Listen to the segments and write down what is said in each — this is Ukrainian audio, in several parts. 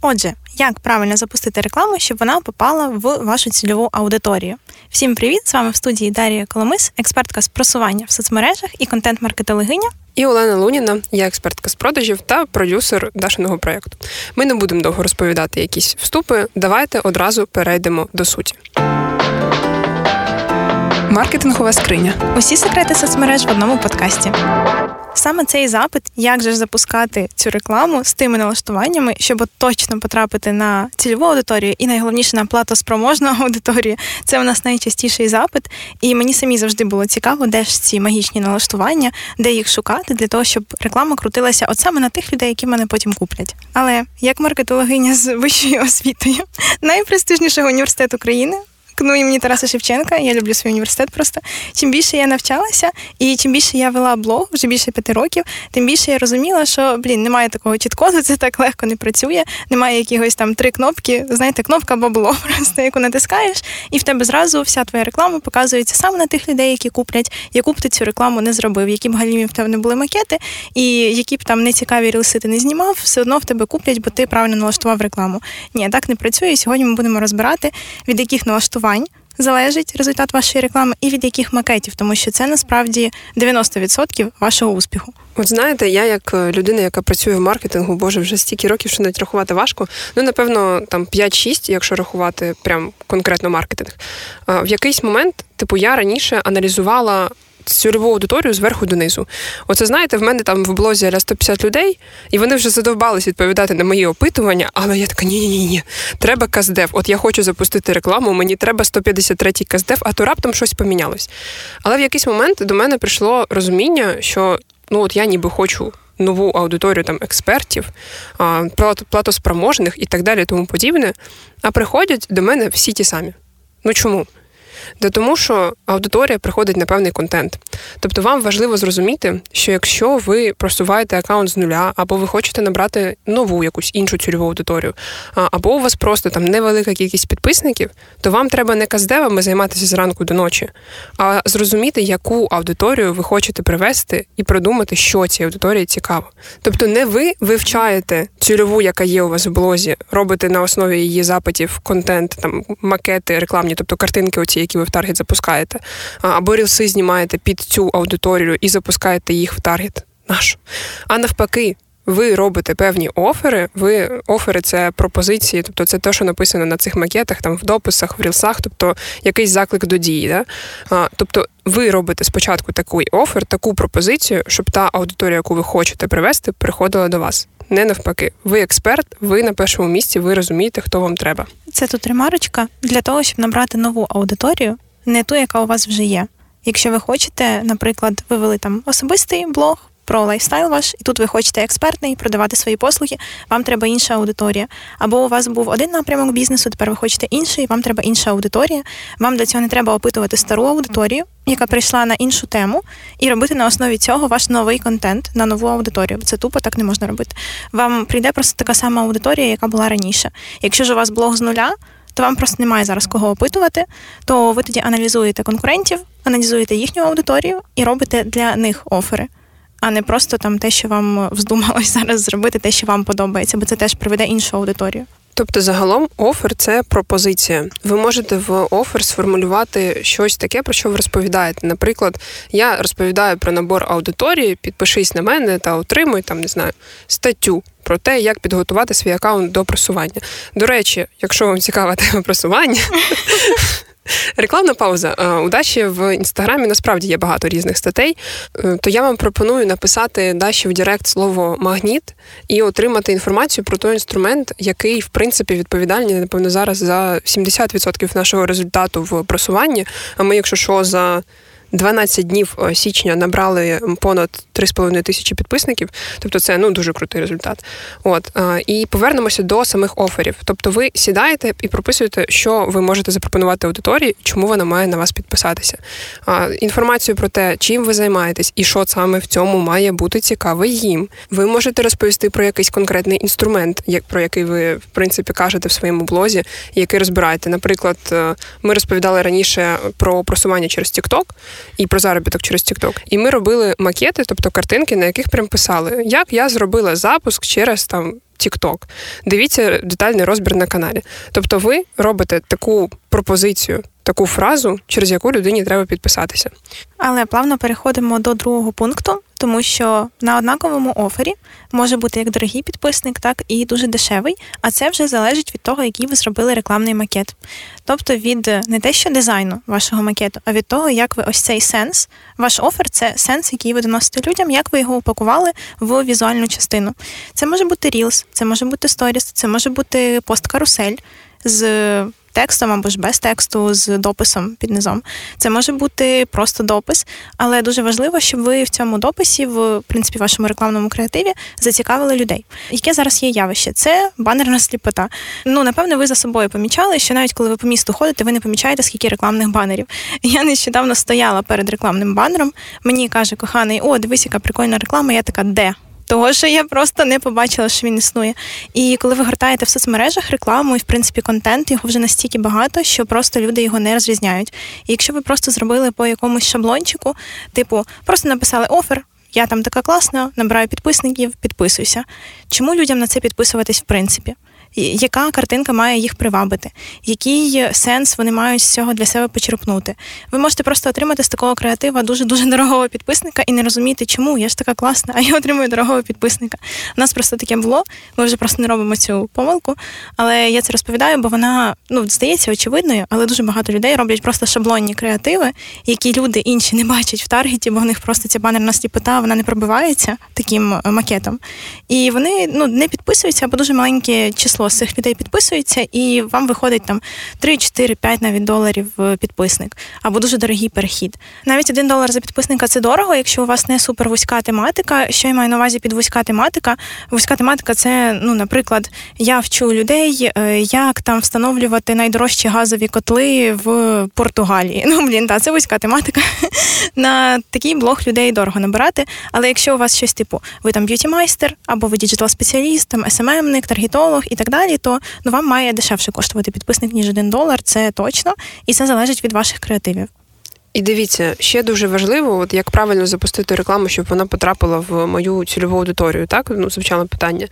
Отже, як правильно запустити рекламу, щоб вона попала в вашу цільову аудиторію? Всім привіт! З вами в студії Дарія Коломис, експертка з просування в соцмережах і контент-маркетологиня. І Олена Луніна, я експертка з продажів та продюсер Дашиного проєкту. Ми не будемо довго розповідати якісь вступи. Давайте одразу перейдемо до суті. Маркетингова скриня. Усі секрети соцмереж в одному подкасті. Саме цей запит, як же ж запускати цю рекламу з тими налаштуваннями, щоб точно потрапити на цільову аудиторію, і найголовніше на платоспроможну аудиторію, це у нас найчастіший запит. І мені самі завжди було цікаво, де ж ці магічні налаштування, де їх шукати, для того, щоб реклама крутилася от саме на тих людей, які мене потім куплять. Але як маркетологиня з вищою освітою найпрестижнішого університету країни ну імені Тараса Шевченка. Я люблю свій університет. Просто чим більше я навчалася, і чим більше я вела блог вже більше п'яти років, тим більше я розуміла, що блін, немає такого чіткоду, це так легко не працює. Немає якихось там три кнопки. Знаєте, кнопка бабло, просто яку натискаєш, і в тебе зразу вся твоя реклама показується саме на тих людей, які куплять, яку б ти цю рекламу не зробив, які б галімі в тебе не були макети, і які б там нецікаві рілси ти не знімав, все одно в тебе куплять, бо ти правильно налаштував рекламу. Ні, так не працює. Сьогодні ми будемо розбирати, від яких налаштувань залежить результат вашої реклами і від яких макетів, тому що це насправді 90% вашого успіху. От знаєте, я як е, людина, яка працює в маркетингу, боже, вже стільки років, що навіть рахувати важко. Ну, напевно, там 5-6, якщо рахувати прям конкретно маркетинг. В якийсь момент, типу, я раніше аналізувала цільову аудиторію зверху донизу. Оце знаєте, в мене там в блозі аля 150 людей, і вони вже задовбались відповідати на мої опитування, але я така, ні-ні, ні треба каздев. От я хочу запустити рекламу, мені треба 153-й каздев, а то раптом щось помінялось. Але в якийсь момент до мене прийшло розуміння, що ну от я ніби хочу. Нову аудиторію там експертів, платоспроможних і так далі, тому подібне. А приходять до мене всі ті самі. Ну чому? Да тому, що аудиторія приходить на певний контент. Тобто вам важливо зрозуміти, що якщо ви просуваєте аккаунт з нуля, або ви хочете набрати нову якусь іншу цільову аудиторію, або у вас просто там невелика кількість підписників, то вам треба не каздевами займатися зранку до ночі, а зрозуміти, яку аудиторію ви хочете привести, і продумати, що цій аудиторії цікаво. Тобто, не ви вивчаєте цільову, яка є у вас в блозі, робите на основі її запитів контент, там макети, рекламні, тобто картинки, оці, які ви в таргет запускаєте, або рілси знімаєте під цю аудиторію і запускаєте їх в таргет наш. А навпаки. Ви робите певні офери. Ви офери це пропозиції, тобто це те, що написано на цих макетах, там в дописах, в рілсах, тобто якийсь заклик до дії. Да? А, Тобто, ви робите спочатку такий офер, таку пропозицію, щоб та аудиторія, яку ви хочете привести, приходила до вас. Не навпаки, ви експерт, ви на першому місці, ви розумієте, хто вам треба. Це тут ремарочка для того, щоб набрати нову аудиторію, не ту, яка у вас вже є. Якщо ви хочете, наприклад, вивели там особистий блог про лайфстайл ваш, і тут ви хочете експертний, продавати свої послуги, вам треба інша аудиторія. Або у вас був один напрямок бізнесу, тепер ви хочете інший, вам треба інша аудиторія. Вам для цього не треба опитувати стару аудиторію, яка прийшла на іншу тему, і робити на основі цього ваш новий контент на нову аудиторію. Це тупо так не можна робити. Вам прийде просто така сама аудиторія, яка була раніше. Якщо ж у вас блог з нуля. То вам просто немає зараз кого опитувати, то ви тоді аналізуєте конкурентів, аналізуєте їхню аудиторію і робите для них офери а не просто там те, що вам вздумалось зараз зробити, те, що вам подобається, бо це теж приведе іншу аудиторію. Тобто, загалом, офер це пропозиція. Ви можете в офер сформулювати щось таке, про що ви розповідаєте. Наприклад, я розповідаю про набор аудиторії, підпишись на мене та отримуй там, не знаю, статтю про те, як підготувати свій аккаунт до просування. До речі, якщо вам цікава тема просування. Рекламна пауза. Удачі в інстаграмі насправді є багато різних статей. Е, то я вам пропоную написати Даші в Директ слово магніт і отримати інформацію про той інструмент, який, в принципі, відповідальний, напевно, зараз за 70% нашого результату в просуванні. А ми, якщо що, за 12 днів е, січня набрали понад 3,5 тисячі підписників, тобто це ну дуже крутий результат. От е, і повернемося до самих оферів. Тобто, ви сідаєте і прописуєте, що ви можете запропонувати аудиторії, чому вона має на вас підписатися. Інформацію про те, чим ви займаєтесь і що саме в цьому має бути цікаве їм. Ви можете розповісти про якийсь конкретний інструмент, як про який ви в принципі кажете в своєму блозі, який розбираєте. Наприклад, е, ми розповідали раніше про просування через TikTok і про заробіток через TikTok. І ми робили макети, тобто картинки, на яких прям писали, як я зробила запуск через там TikTok. Дивіться детальний розбір на каналі. Тобто, ви робите таку пропозицію, таку фразу, через яку людині треба підписатися. Але плавно переходимо до другого пункту, тому що на однаковому офері може бути як дорогий підписник, так і дуже дешевий. А це вже залежить від того, який ви зробили рекламний макет. Тобто від не те, що дизайну вашого макету, а від того, як ви ось цей сенс, ваш офер це сенс, який ви доносите людям, як ви його упакували в візуальну частину. Це може бути Reels, це може бути Stories, це може бути пост-карусель з текстом або ж без тексту з дописом під низом. Це може бути просто допис, але дуже важливо, щоб ви в цьому дописі, в принципі, вашому рекламному креативі зацікавили людей. Яке зараз є явище? Це банерна сліпота. Ну, напевно, ви за собою помічали, що навіть коли ви по місту ходите, ви не помічаєте, скільки рекламних банерів. Я нещодавно стояла перед рекламним банером. Мені каже коханий, о, дивись, яка прикольна реклама. Я така, де? Того що я просто не побачила, що він існує. І коли ви гортаєте в соцмережах рекламу і в принципі контент, його вже настільки багато, що просто люди його не розрізняють. І якщо ви просто зробили по якомусь шаблончику, типу, просто написали офер. Я там така класна, набираю підписників, підписуйся. Чому людям на це підписуватись в принципі? Яка картинка має їх привабити, який сенс вони мають з цього для себе почерпнути. Ви можете просто отримати з такого креатива дуже дуже дорогого підписника і не розуміти, чому я ж така класна, а я отримую дорогого підписника. У нас просто таке було. Ми вже просто не робимо цю помилку. Але я це розповідаю, бо вона ну здається очевидною, але дуже багато людей роблять просто шаблонні креативи, які люди інші не бачать в таргеті, бо в них просто ця банерна сліпота вона не пробивається таким е, макетом. І вони ну не підписуються, або дуже маленьке число з цих людей підписується, і вам виходить там 3, 4, 5 навіть доларів е, підписник, або дуже дорогий перехід. Навіть один долар за підписника це дорого, якщо у вас не супер вузька тематика. Що я маю на увазі під вузька тематика? Вузька тематика це, ну, наприклад, я вчу людей, е, як там встановлювати найдорожчі газові котли в Португалії. Ну, блін, та це вузька тематика. На такий блог людей дорого набирати. Але якщо у вас щось типу, ви там beauty майстер, або ви digital-спеціаліст, там СММник, таргетолог і так далі далі, то ну вам має дешевше коштувати підписник ніж один долар, це точно, і це залежить від ваших креативів. І дивіться, ще дуже важливо, от як правильно запустити рекламу, щоб вона потрапила в мою цільову аудиторію. Так, ну звучало питання.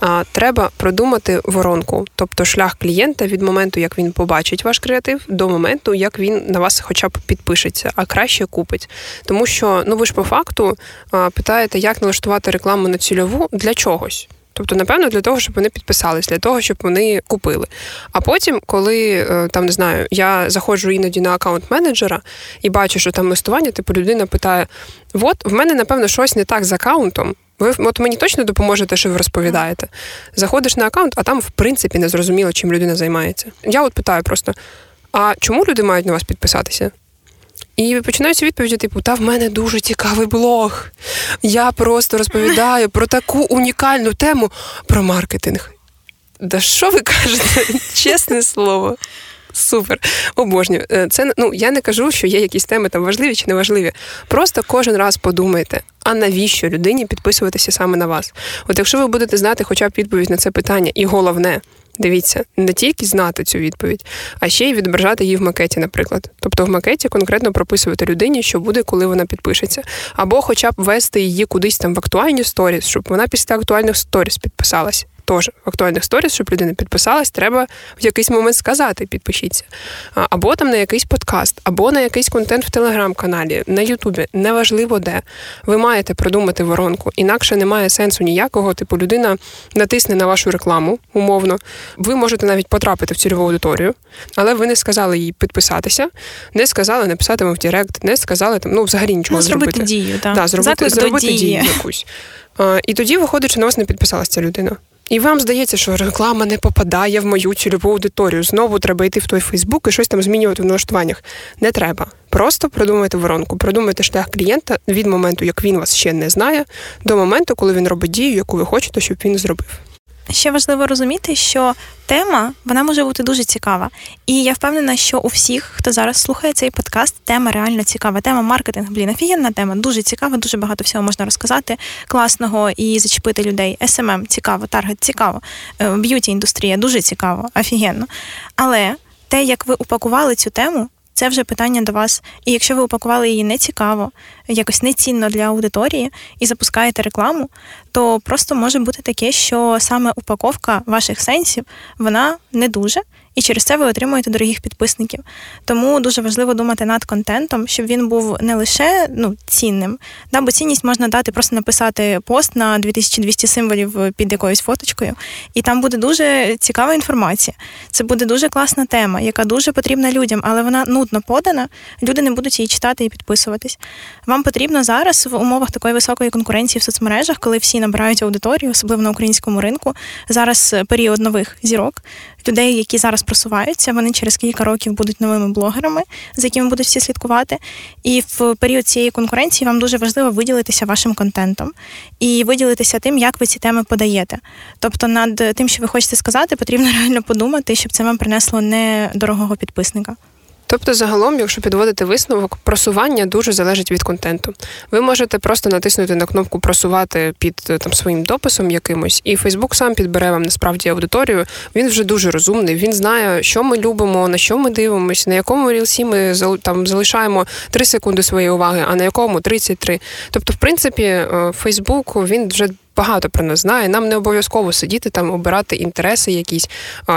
А, Треба продумати воронку, тобто шлях клієнта від моменту, як він побачить ваш креатив, до моменту, як він на вас хоча б підпишеться, а краще купить. Тому що ну ви ж по факту а, питаєте, як налаштувати рекламу на цільову для чогось. Тобто, напевно, для того, щоб вони підписались, для того, щоб вони купили. А потім, коли е, там не знаю, я заходжу іноді на аккаунт менеджера і бачу, що там листування, типу людина питає: от в мене, напевно, щось не так з аккаунтом. Ви от мені точно допоможете, що ви розповідаєте. Заходиш на аккаунт, а там, в принципі, не зрозуміло, чим людина займається. Я от питаю просто: а чому люди мають на вас підписатися? І починаються відповіді, типу, та в мене дуже цікавий блог. Я просто розповідаю про таку унікальну тему про маркетинг. Да що ви кажете? Чесне слово. Супер, обожнюю. Е, це ну я не кажу, що є якісь теми там важливі чи неважливі. Просто кожен раз подумайте, а навіщо людині підписуватися саме на вас? От якщо ви будете знати, хоча б відповідь на це питання, і головне, Дивіться, не тільки знати цю відповідь, а ще й відображати її в макеті, наприклад. Тобто в макеті конкретно прописувати людині, що буде, коли вона підпишеться, або хоча б вести її кудись там в актуальні сторіс, щоб вона після актуальних сторіс підписалась теж в актуальних сторіс, щоб людина підписалась, треба в якийсь момент сказати, підпишіться. Або там на якийсь подкаст, або на якийсь контент в телеграм-каналі, на Ютубі, неважливо де. Ви маєте продумати воронку. Інакше немає сенсу ніякого. Типу, людина натисне на вашу рекламу, умовно. Ви можете навіть потрапити в цільову аудиторію, але ви не сказали їй підписатися, не сказали написати вам в Директ, не сказали там, ну взагалі нічого ну, зробити. Зробити дію, так. Да, зробити, зробити дію якусь. І тоді виходить, що на вас не підписалася ця людина. І вам здається, що реклама не попадає в мою цільову аудиторію. Знову треба йти в той Фейсбук і щось там змінювати в налаштуваннях. Не треба. Просто продумайте воронку, продумайте шлях клієнта від моменту, як він вас ще не знає, до моменту, коли він робить дію, яку ви хочете, щоб він зробив. Ще важливо розуміти, що тема вона може бути дуже цікава. І я впевнена, що у всіх, хто зараз слухає цей подкаст, тема реально цікава. Тема маркетинг, блін, офігенна тема, дуже цікава, дуже багато всього можна розказати класного і зачепити людей. СММ цікаво, таргет цікаво, е, beauty індустрія дуже цікаво, офігенно. Але те, як ви упакували цю тему, це вже питання до вас. І якщо ви упакували її не цікаво, якось нецінно для аудиторії і запускаєте рекламу, то просто може бути таке, що саме упаковка ваших сенсів вона не дуже і через це ви отримуєте дорогих підписників. Тому дуже важливо думати над контентом, щоб він був не лише ну, цінним, да, бо цінність можна дати, просто написати пост на 2200 символів під якоюсь фоточкою, і там буде дуже цікава інформація. Це буде дуже класна тема, яка дуже потрібна людям, але вона нудно подана. Люди не будуть її читати і підписуватись. Вам потрібно зараз в умовах такої високої конкуренції в соцмережах, коли всі набирають аудиторію, особливо на українському ринку. Зараз період нових зірок людей, які зараз просуваються, вони через кілька років будуть новими блогерами, за якими будуть всі слідкувати. І в період цієї конкуренції вам дуже важливо виділитися вашим контентом і виділитися тим, як ви ці теми подаєте. Тобто, над тим, що ви хочете сказати, потрібно реально подумати, щоб це вам принесло недорогого підписника. Тобто, загалом, якщо підводити висновок, просування дуже залежить від контенту. Ви можете просто натиснути на кнопку просувати під там своїм дописом якимось, і Фейсбук сам підбере вам насправді аудиторію. Він вже дуже розумний. Він знає, що ми любимо, на що ми дивимося, на якому рілсі ми там залишаємо 3 секунди своєї уваги, а на якому 33. Тобто, в принципі, Фейсбук він вже багато про нас знає. Нам не обов'язково сидіти там, обирати інтереси якісь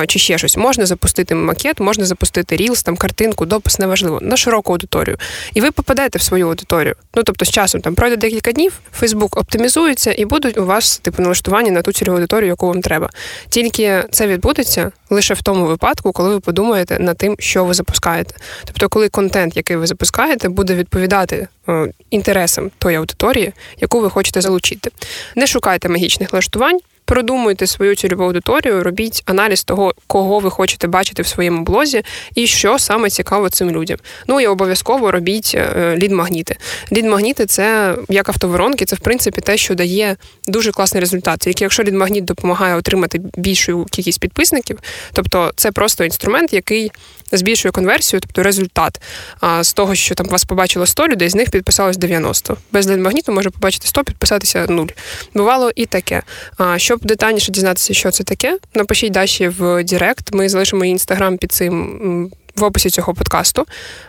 чи ще щось. Можна запустити макет, можна запустити рілс, там картинку, допис неважливо на широку аудиторію. І ви попадаєте в свою аудиторію. Ну тобто, з часом там пройде декілька днів, Фейсбук оптимізується і будуть у вас типу налаштування на ту цільову аудиторію, яку вам треба. Тільки це відбудеться лише в тому випадку, коли ви подумаєте над тим, що ви запускаєте. Тобто, коли контент, який ви запускаєте, буде відповідати е, інтересам тої аудиторії, яку ви хочете залучити. Не шукайте магічних влаштувань. Продумуйте свою цільову аудиторію, робіть аналіз того, кого ви хочете бачити в своєму блозі, і що саме цікаво цим людям. Ну і обов'язково робіть е, лід-магніти. Лід-магніти це як автоворонки, це в принципі те, що дає дуже класний результат. Тільки якщо лід-магніт допомагає отримати більшу кількість підписників, тобто це просто інструмент, який збільшує конверсію, тобто результат. А з того, що там вас побачило 100 людей, з них підписалось 90. Без лід-магніту може побачити 100, підписатися 0. Бувало і таке. А щоб детальніше дізнатися, що це таке, напишіть Даші в Директ. Ми залишимо інстаграм під цим в описі цього подкасту.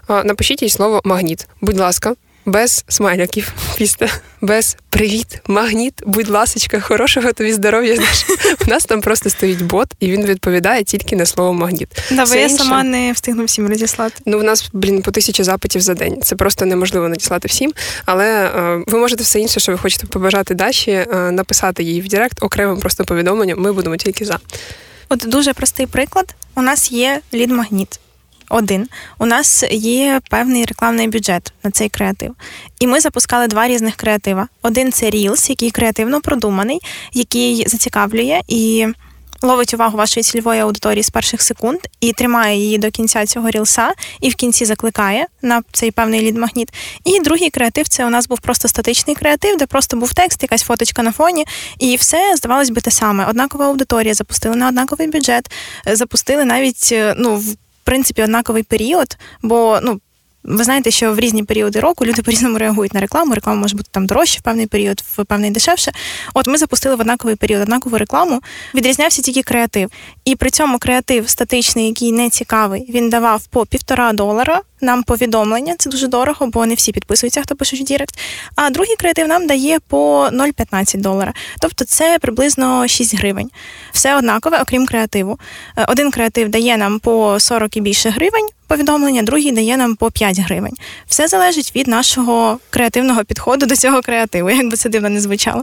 Напишіть їй слово магніт. Будь ласка без смайляків після, без привіт, магніт, будь ласочка, хорошого тобі здоров'я. У нас там просто стоїть бот, і він відповідає тільки на слово магніт. Да, бо я інше... сама не встигну всім надіслати. Ну, в нас, блін, по тисячі запитів за день. Це просто неможливо надіслати всім. Але е, ви можете все інше, що ви хочете побажати Даші, е, написати їй в Директ окремим просто повідомленням. Ми будемо тільки за. От дуже простий приклад. У нас є лід-магніт один. У нас є певний рекламний бюджет на цей креатив. І ми запускали два різних креатива. Один це Reels, який креативно продуманий, який зацікавлює і. Ловить увагу вашої цільової аудиторії з перших секунд і тримає її до кінця цього рілса, і в кінці закликає на цей певний лід-магніт. І другий креатив це у нас був просто статичний креатив, де просто був текст, якась фоточка на фоні, і все здавалось би те саме. Однакова аудиторія запустили на однаковий бюджет, запустили навіть е, ну в принципі однаковий період, бо ну. Ви знаєте, що в різні періоди року люди по-різному реагують на рекламу. Реклама може бути там дорожче в певний період, в певний дешевше. От ми запустили в однаковий період однакову рекламу. Відрізнявся тільки креатив. І при цьому креатив статичний, який не цікавий, він давав по півтора долара нам повідомлення. Це дуже дорого, бо не всі підписуються, хто пише в Direct. А другий креатив нам дає по 0,15 долара. Тобто це приблизно 6 гривень. Все однакове, окрім креативу. Е, один креатив дає нам по 40 і більше гривень. Повідомлення, другий дає нам по 5 гривень. Все залежить від нашого креативного підходу до цього креативу, як би це дивно не звучало.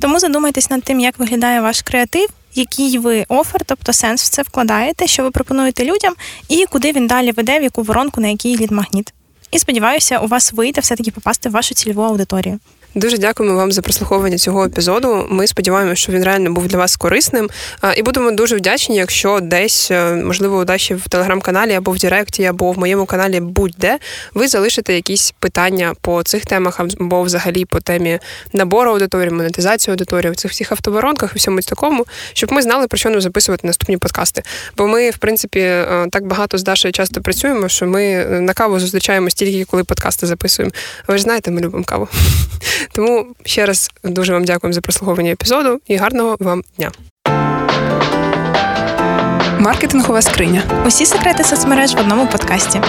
Тому задумайтесь над тим, як виглядає ваш креатив, який ви офер, тобто сенс в це вкладаєте, що ви пропонуєте людям, і куди він далі веде, в яку воронку, на який лід-магніт. І сподіваюся, у вас вийде все-таки попасти в вашу цільову аудиторію. Дуже дякуємо вам за прослуховування цього епізоду. Ми сподіваємося, що він реально був для вас корисним. І будемо дуже вдячні, якщо десь, е, можливо, у Даші в телеграм-каналі або в Директі, або в моєму каналі будь-де ви залишите якісь питання по цих темах, або взагалі по темі набору аудиторії, монетизації аудиторії, в цих всіх автоворонках і всьому такому, щоб ми знали, про що нам записувати наступні подкасти. Бо ми, в принципі, е, так багато з Дашею часто працюємо, що ми е, на каву зустрічаємось тільки коли подкасти записуємо. Ви ж знаєте, ми любимо каву. Тому ще раз дуже вам дякуємо за прослуховування епізоду і гарного вам дня. Маркетингова скриня. Усі секрети соцмереж в одному подкасті.